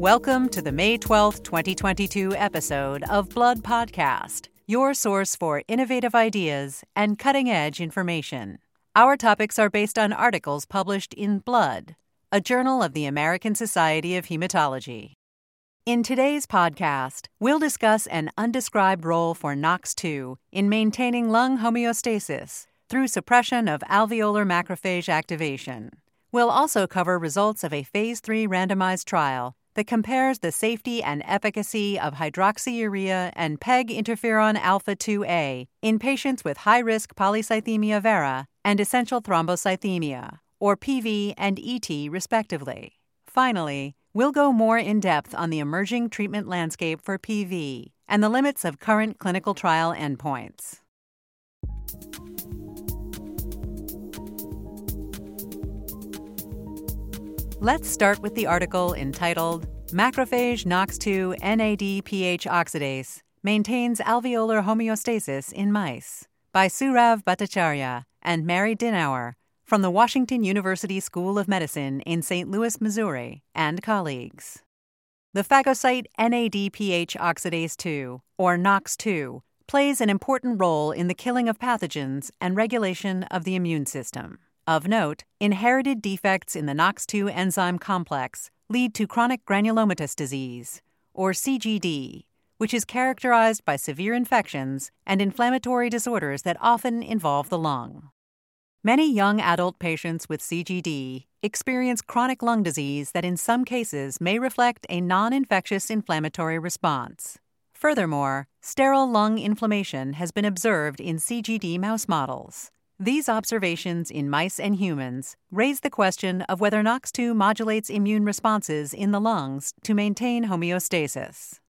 Welcome to the May 12th, 2022 episode of Blood Podcast, your source for innovative ideas and cutting edge information. Our topics are based on articles published in Blood, a journal of the American Society of Hematology. In today's podcast, we'll discuss an undescribed role for NOX2 in maintaining lung homeostasis through suppression of alveolar macrophage activation. We'll also cover results of a phase 3 randomized trial that compares the safety and efficacy of hydroxyurea and PEG interferon alpha 2A in patients with high risk polycythemia vera and essential thrombocythemia, or PV and ET, respectively. Finally, we'll go more in depth on the emerging treatment landscape for PV and the limits of current clinical trial endpoints. Let's start with the article entitled Macrophage NOX2 NADPH oxidase maintains alveolar homeostasis in mice by Sourav Bhattacharya and Mary Dinauer from the Washington University School of Medicine in St. Louis, Missouri, and colleagues. The phagocyte NADPH oxidase 2, or NOX2, plays an important role in the killing of pathogens and regulation of the immune system. Of note, inherited defects in the NOX2 enzyme complex lead to chronic granulomatous disease, or CGD, which is characterized by severe infections and inflammatory disorders that often involve the lung. Many young adult patients with CGD experience chronic lung disease that in some cases may reflect a non infectious inflammatory response. Furthermore, sterile lung inflammation has been observed in CGD mouse models. These observations in mice and humans raise the question of whether NOX2 modulates immune responses in the lungs to maintain homeostasis.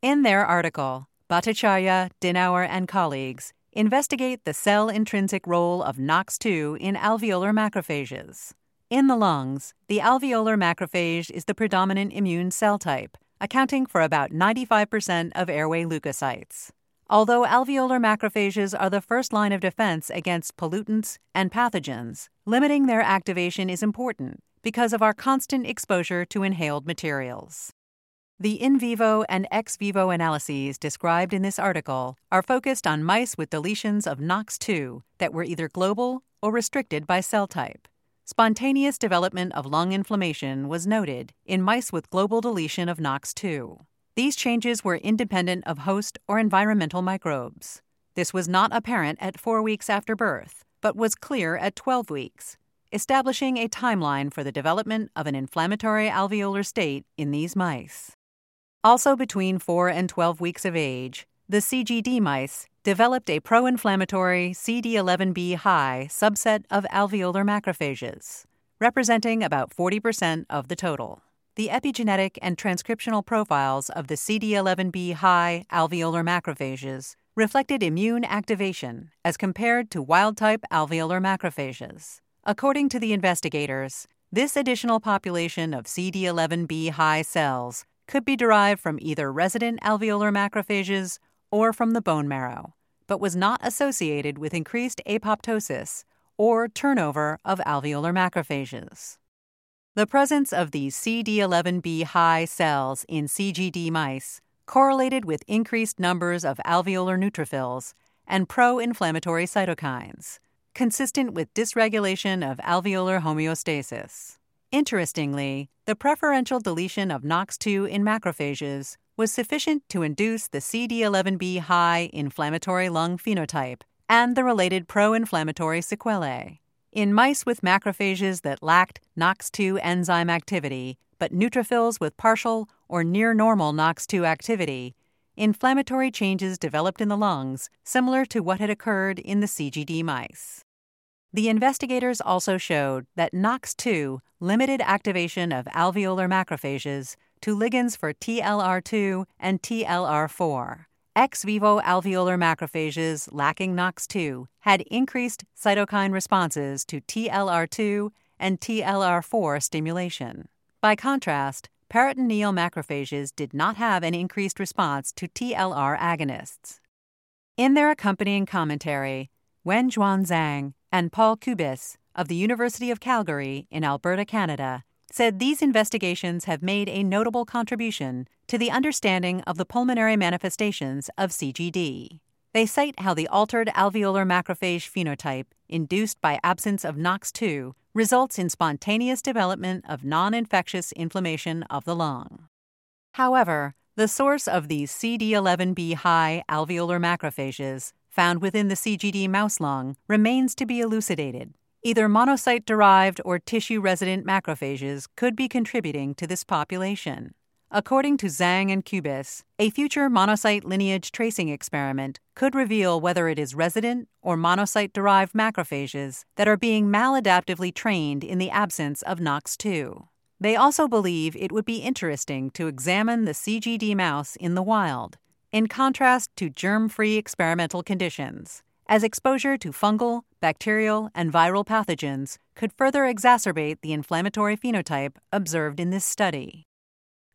In their article, Bhattacharya, Dinauer, and colleagues investigate the cell intrinsic role of NOX2 in alveolar macrophages. In the lungs, the alveolar macrophage is the predominant immune cell type, accounting for about 95% of airway leukocytes. Although alveolar macrophages are the first line of defense against pollutants and pathogens, limiting their activation is important because of our constant exposure to inhaled materials. The in vivo and ex vivo analyses described in this article are focused on mice with deletions of NOX2 that were either global or restricted by cell type. Spontaneous development of lung inflammation was noted in mice with global deletion of NOX2. These changes were independent of host or environmental microbes. This was not apparent at four weeks after birth, but was clear at 12 weeks, establishing a timeline for the development of an inflammatory alveolar state in these mice. Also, between 4 and 12 weeks of age, the CGD mice developed a pro inflammatory CD11B high subset of alveolar macrophages, representing about 40% of the total the epigenetic and transcriptional profiles of the CD11B high alveolar macrophages reflected immune activation as compared to wild type alveolar macrophages. According to the investigators, this additional population of CD11B high cells could be derived from either resident alveolar macrophages or from the bone marrow, but was not associated with increased apoptosis or turnover of alveolar macrophages. The presence of these CD11B high cells in CGD mice correlated with increased numbers of alveolar neutrophils and pro inflammatory cytokines, consistent with dysregulation of alveolar homeostasis. Interestingly, the preferential deletion of NOX2 in macrophages was sufficient to induce the CD11B high inflammatory lung phenotype and the related pro inflammatory sequelae. In mice with macrophages that lacked NOX2 enzyme activity, but neutrophils with partial or near normal NOX2 activity, inflammatory changes developed in the lungs, similar to what had occurred in the CGD mice. The investigators also showed that NOX2 limited activation of alveolar macrophages to ligands for TLR2 and TLR4, Ex vivo alveolar macrophages lacking NOX2 had increased cytokine responses to TLR2 and TLR4 stimulation. By contrast, peritoneal macrophages did not have an increased response to TLR agonists. In their accompanying commentary, Wenjuan Zhang and Paul Kubes of the University of Calgary in Alberta, Canada, said these investigations have made a notable contribution to the understanding of the pulmonary manifestations of CGD. They cite how the altered alveolar macrophage phenotype, induced by absence of NOX2, results in spontaneous development of non infectious inflammation of the lung. However, the source of these CD11B high alveolar macrophages, found within the CGD mouse lung, remains to be elucidated. Either monocyte derived or tissue resident macrophages could be contributing to this population. According to Zhang and Kubes, a future monocyte lineage tracing experiment could reveal whether it is resident or monocyte derived macrophages that are being maladaptively trained in the absence of NOX2. They also believe it would be interesting to examine the CGD mouse in the wild, in contrast to germ free experimental conditions as exposure to fungal, bacterial, and viral pathogens could further exacerbate the inflammatory phenotype observed in this study.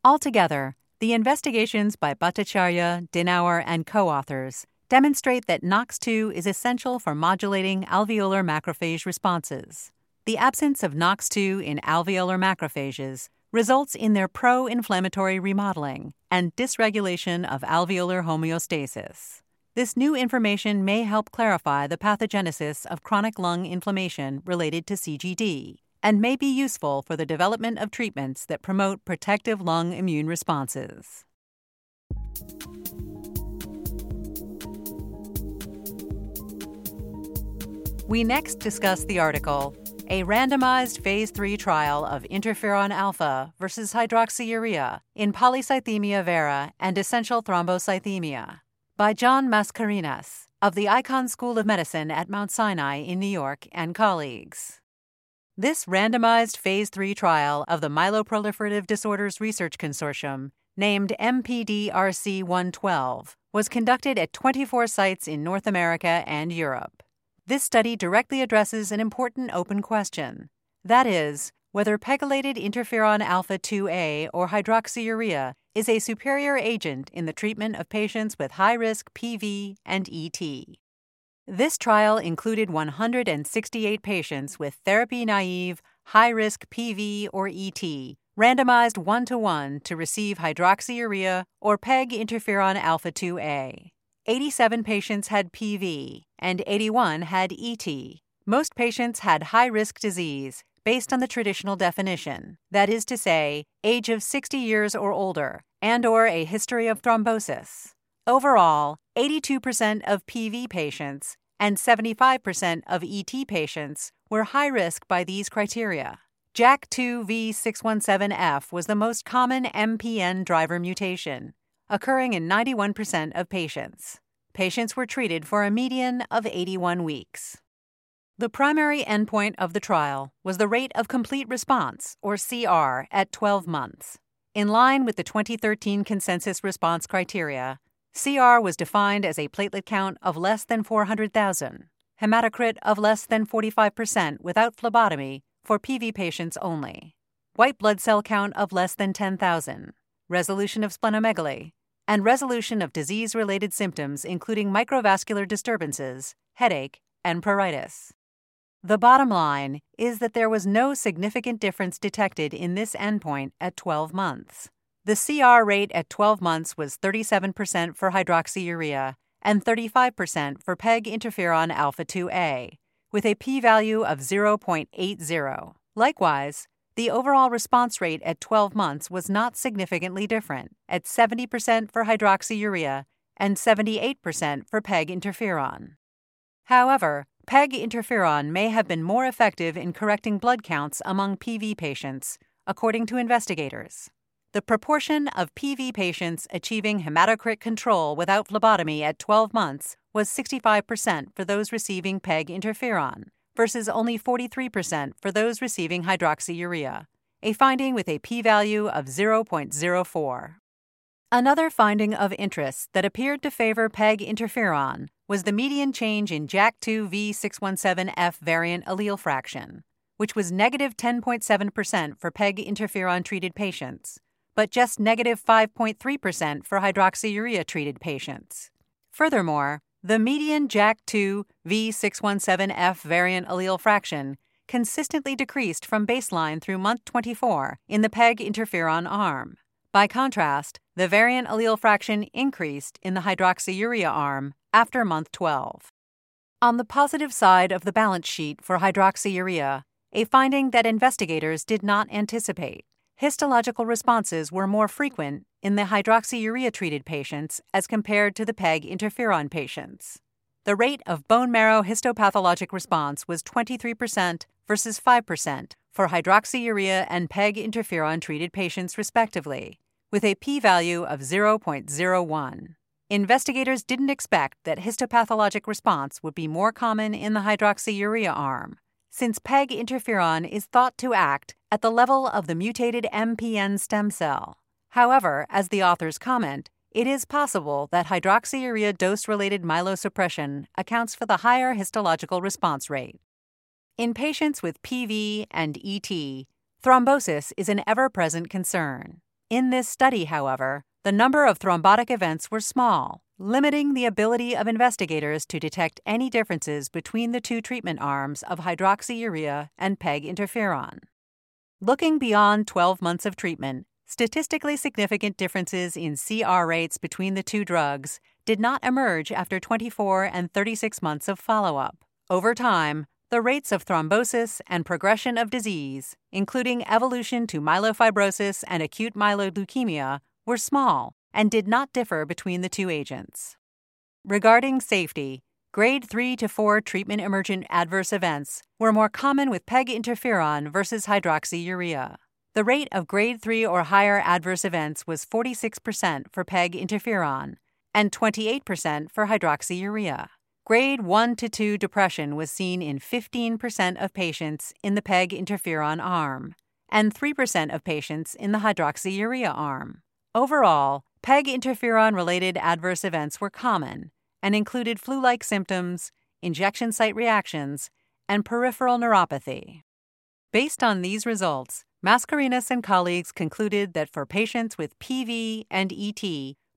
Altogether, the investigations by Bhattacharya, Dinauer, and co authors demonstrate that NOX2 is essential for modulating alveolar macrophage responses. The absence of NOX2 in alveolar macrophages results in their pro inflammatory remodeling and dysregulation of alveolar homeostasis. This new information may help clarify the pathogenesis of chronic lung inflammation related to CGD and may be useful for the development of treatments that promote protective lung immune responses. We next discuss the article A Randomized Phase 3 Trial of Interferon Alpha versus Hydroxyurea in Polycythemia Vera and Essential Thrombocythemia by John Mascarenhas of the Icahn School of Medicine at Mount Sinai in New York and colleagues. This randomized Phase 3 trial of the Myeloproliferative Disorders Research Consortium, named MPDRC 112, was conducted at 24 sites in North America and Europe. This study directly addresses an important open question that is, whether pegylated interferon alpha 2A or hydroxyurea is a superior agent in the treatment of patients with high risk PV and ET. This trial included 168 patients with therapy naive, high risk PV or ET, randomized 1 to 1 to receive hydroxyurea or PEG interferon alpha 2A. 87 patients had PV and 81 had ET. Most patients had high risk disease, based on the traditional definition, that is to say, age of 60 years or older, and or a history of thrombosis. Overall, 82% of PV patients and 75% of ET patients were high risk by these criteria. JAK2V617F was the most common MPN driver mutation, occurring in 91% of patients. Patients were treated for a median of 81 weeks. The primary endpoint of the trial was the rate of complete response, or CR, at 12 months. In line with the 2013 consensus response criteria, CR was defined as a platelet count of less than 400,000, hematocrit of less than 45% without phlebotomy for PV patients only, white blood cell count of less than 10,000, resolution of splenomegaly, and resolution of disease related symptoms including microvascular disturbances, headache, and pruritus. The bottom line is that there was no significant difference detected in this endpoint at 12 months. The CR rate at 12 months was 37% for hydroxyurea and 35% for PEG interferon alpha 2A, with a p value of 0.80. Likewise, the overall response rate at 12 months was not significantly different, at 70% for hydroxyurea and 78% for PEG interferon. However, PEG interferon may have been more effective in correcting blood counts among PV patients, according to investigators. The proportion of PV patients achieving hematocrit control without phlebotomy at 12 months was 65% for those receiving PEG interferon, versus only 43% for those receiving hydroxyurea, a finding with a p value of 0.04. Another finding of interest that appeared to favor PEG interferon was the median change in JAK2V617F variant allele fraction, which was negative 10.7% for PEG interferon treated patients, but just negative 5.3% for hydroxyurea treated patients. Furthermore, the median JAK2 V617F variant allele fraction consistently decreased from baseline through month 24 in the PEG interferon arm. By contrast, the variant allele fraction increased in the hydroxyurea arm after month 12. On the positive side of the balance sheet for hydroxyurea, a finding that investigators did not anticipate. Histological responses were more frequent in the hydroxyurea treated patients as compared to the PEG interferon patients. The rate of bone marrow histopathologic response was 23% versus 5% for hydroxyurea and PEG interferon treated patients, respectively, with a p value of 0.01. Investigators didn't expect that histopathologic response would be more common in the hydroxyurea arm, since PEG interferon is thought to act at the level of the mutated MPN stem cell. However, as the authors comment, it is possible that hydroxyurea dose related myelosuppression accounts for the higher histological response rate. In patients with PV and ET, thrombosis is an ever present concern. In this study, however, the number of thrombotic events were small, limiting the ability of investigators to detect any differences between the two treatment arms of hydroxyurea and PEG interferon. Looking beyond 12 months of treatment, statistically significant differences in CR rates between the two drugs did not emerge after 24 and 36 months of follow up. Over time, the rates of thrombosis and progression of disease, including evolution to myelofibrosis and acute myeloid leukemia, were small and did not differ between the two agents. Regarding safety, grade 3 to 4 treatment emergent adverse events were more common with PEG interferon versus hydroxyurea. The rate of grade 3 or higher adverse events was 46% for PEG interferon and 28% for hydroxyurea. Grade 1 to 2 depression was seen in 15% of patients in the PEG interferon arm and 3% of patients in the hydroxyurea arm. Overall, PEG interferon related adverse events were common and included flu like symptoms, injection site reactions, and peripheral neuropathy. Based on these results, Mascarenhas and colleagues concluded that for patients with PV and ET,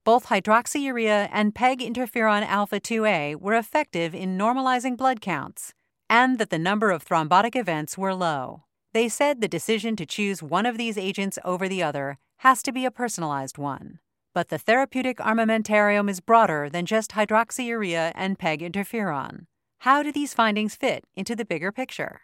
both hydroxyurea and PEG interferon alpha 2A were effective in normalizing blood counts, and that the number of thrombotic events were low. They said the decision to choose one of these agents over the other has to be a personalized one. But the therapeutic armamentarium is broader than just hydroxyurea and PEG interferon. How do these findings fit into the bigger picture?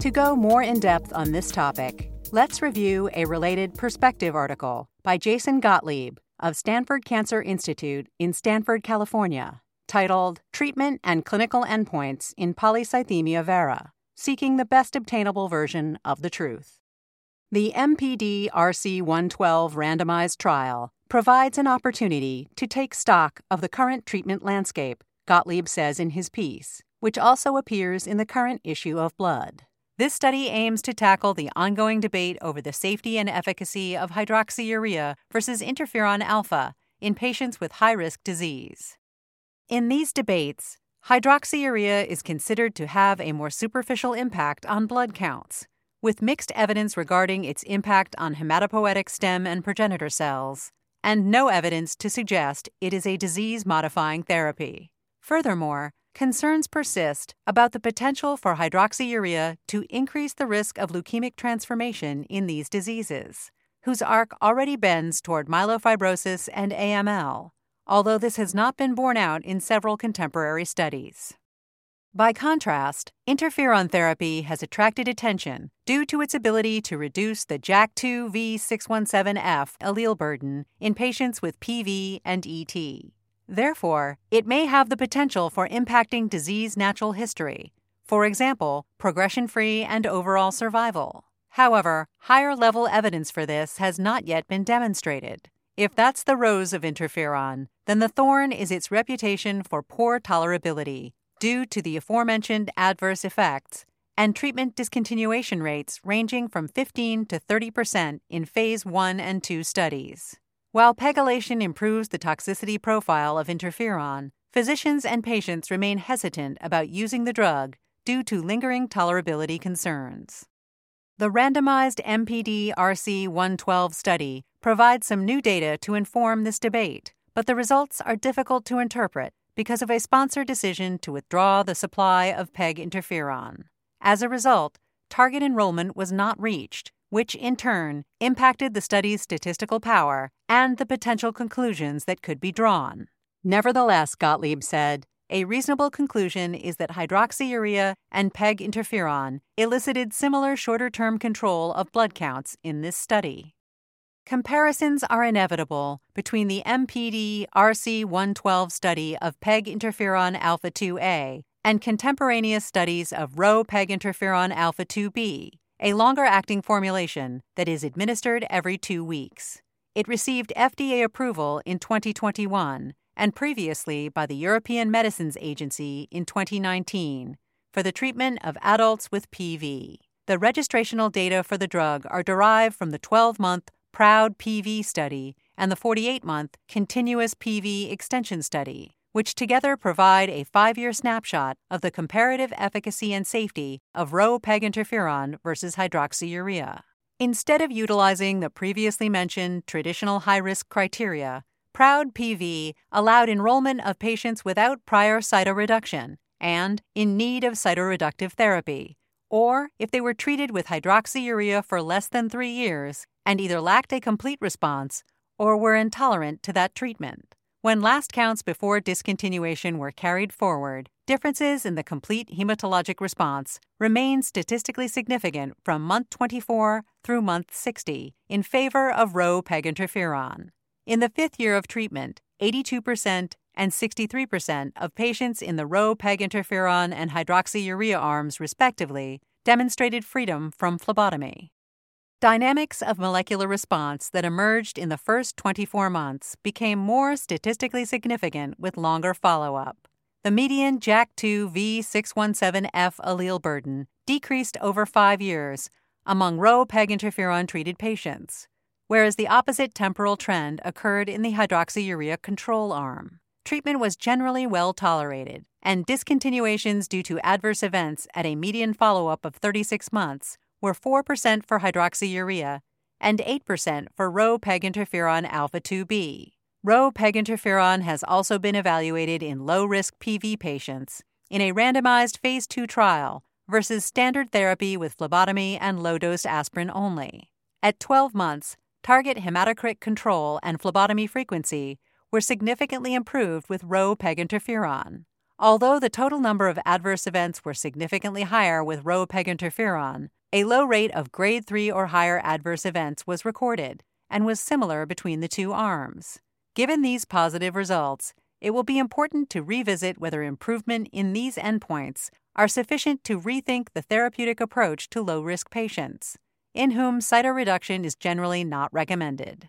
To go more in depth on this topic, let's review a related perspective article by Jason Gotlib of Stanford Cancer Institute in Stanford, California, titled Treatment and Clinical Endpoints in Polycythemia Vera Seeking the Best Obtainable Version of the Truth. The MPD RC 112 randomized trial provides an opportunity to take stock of the current treatment landscape, Gotlib says in his piece, which also appears in the current issue of Blood. This study aims to tackle the ongoing debate over the safety and efficacy of hydroxyurea versus interferon alpha in patients with high risk disease. In these debates, hydroxyurea is considered to have a more superficial impact on blood counts, with mixed evidence regarding its impact on hematopoietic stem and progenitor cells, and no evidence to suggest it is a disease modifying therapy. Furthermore, concerns persist about the potential for hydroxyurea to increase the risk of leukemic transformation in these diseases, whose arc already bends toward myelofibrosis and AML although this has not been borne out in several contemporary studies. By contrast, interferon therapy has attracted attention due to its ability to reduce the JAK2 V617F allele burden in patients with PV and ET. Therefore, it may have the potential for impacting disease natural history, for example, progression free and overall survival. However, higher level evidence for this has not yet been demonstrated. If that's the rose of interferon, then the thorn is its reputation for poor tolerability due to the aforementioned adverse effects and treatment discontinuation rates ranging from 15 to 30 percent in phase 1 and 2 studies. While pegylation improves the toxicity profile of interferon, physicians and patients remain hesitant about using the drug due to lingering tolerability concerns. The randomized MPD RC 112 study provides some new data to inform this debate, but the results are difficult to interpret because of a sponsor decision to withdraw the supply of PEG interferon. As a result, target enrollment was not reached, which in turn impacted the study's statistical power and the potential conclusions that could be drawn. Nevertheless, Gotlib said, a reasonable conclusion is that hydroxyurea and PEG interferon elicited similar shorter term control of blood counts in this study. Comparisons are inevitable between the MPD RC 112 study of PEG interferon alpha 2A and contemporaneous studies of Rho PEG interferon alpha 2B, a longer acting formulation that is administered every two weeks. It received FDA approval in 2021 and previously by the European Medicines Agency in 2019 for the treatment of adults with PV. The registrational data for the drug are derived from the 12 month PROUD PV study and the 48 month Continuation PV extension study, which together provide a five year snapshot of the comparative efficacy and safety of Rho PEG interferon versus hydroxyurea. Instead of utilizing the previously mentioned traditional high risk criteria, PROUD PV allowed enrollment of patients without prior cytoreduction and in need of cytoreductive therapy, or if they were treated with hydroxyurea for less than three years and either lacked a complete response or were intolerant to that treatment. When last counts before discontinuation were carried forward, differences in the complete hematologic response remained statistically significant from month 24 through month 60 in favor of Rho PEG interferon. In the fifth year of treatment, 82% and 63% of patients in the Rho PEG interferon and hydroxyurea arms, respectively, demonstrated freedom from phlebotomy. Dynamics of molecular response that emerged in the first 24 months became more statistically significant with longer follow up. The median JAK2 V617F allele burden decreased over five years among Rho PEG interferon treated patients, whereas the opposite temporal trend occurred in the hydroxyurea control arm. Treatment was generally well tolerated, and discontinuations due to adverse events at a median follow up of 36 months were 4% for hydroxyurea and 8% for Rho PEG interferon alpha 2B. Rho PEG interferon has also been evaluated in low risk PV patients in a randomized phase 2 trial versus standard therapy with phlebotomy and low dose aspirin only. At 12 months, target hematocrit control and phlebotomy frequency were significantly improved with Rho PEG interferon. Although the total number of adverse events were significantly higher with Rho PEG interferon, a low rate of grade 3 or higher adverse events was recorded and was similar between the two arms. Given these positive results, it will be important to revisit whether improvement in these endpoints are sufficient to rethink the therapeutic approach to low risk patients, in whom cytoreduction is generally not recommended.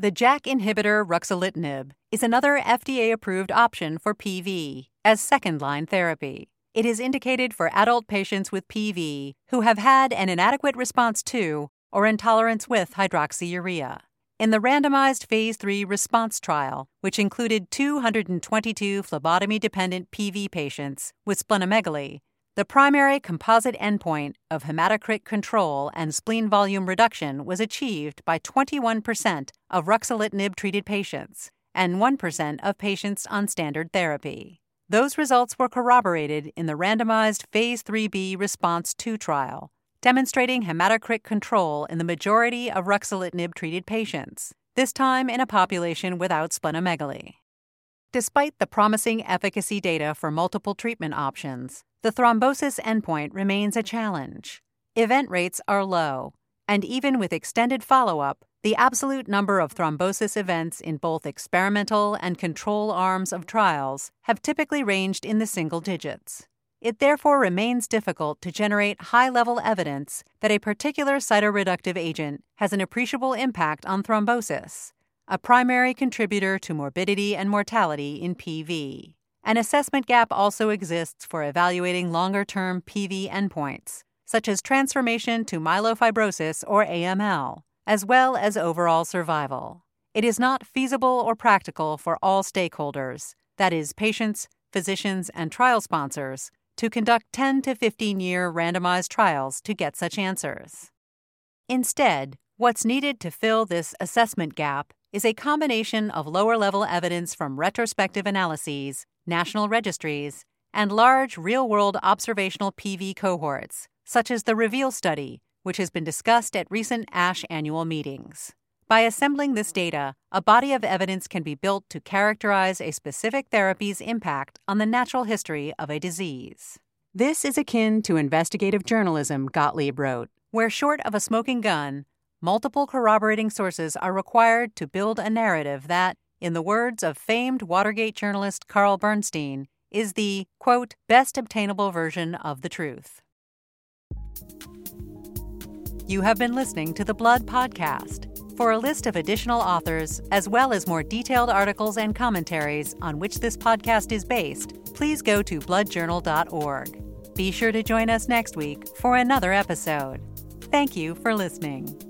The JAK inhibitor ruxolitinib is another FDA approved option for PV as second line therapy. It is indicated for adult patients with PV who have had an inadequate response to or intolerance with hydroxyurea. In the randomized Phase 3 response trial, which included 222 phlebotomy dependent PV patients with splenomegaly, the primary composite endpoint of hematocrit control and spleen volume reduction was achieved by 21% of ruxolitinib treated patients and 1% of patients on standard therapy. Those results were corroborated in the randomized Phase 3b Response 2 trial, demonstrating hematocrit control in the majority of ruxolitinib treated patients, this time in a population without splenomegaly. Despite the promising efficacy data for multiple treatment options, the thrombosis endpoint remains a challenge. Event rates are low, and even with extended follow up, the absolute number of thrombosis events in both experimental and control arms of trials have typically ranged in the single digits. It therefore remains difficult to generate high level evidence that a particular cytoreductive agent has an appreciable impact on thrombosis, a primary contributor to morbidity and mortality in PV. An assessment gap also exists for evaluating longer term PV endpoints, such as transformation to myelofibrosis or AML as well as overall survival. It is not feasible or practical for all stakeholders, that is, patients, physicians, and trial sponsors, to conduct 10 to 15 year randomized trials to get such answers. Instead, what's needed to fill this assessment gap is a combination of lower level evidence from retrospective analyses, national registries, and large real world observational PV cohorts, such as the REVEAL study, which has been discussed at recent ASH annual meetings. By assembling this data, a body of evidence can be built to characterize a specific therapy's impact on the natural history of a disease. This is akin to investigative journalism, Gotlib wrote, where short of a smoking gun, multiple corroborating sources are required to build a narrative that, in the words of famed Watergate journalist Carl Bernstein, is the, quote, best obtainable version of the truth. You have been listening to the Blood Podcast. For a list of additional authors, as well as more detailed articles and commentaries on which this podcast is based, please go to bloodjournal.org. Be sure to join us next week for another episode. Thank you for listening.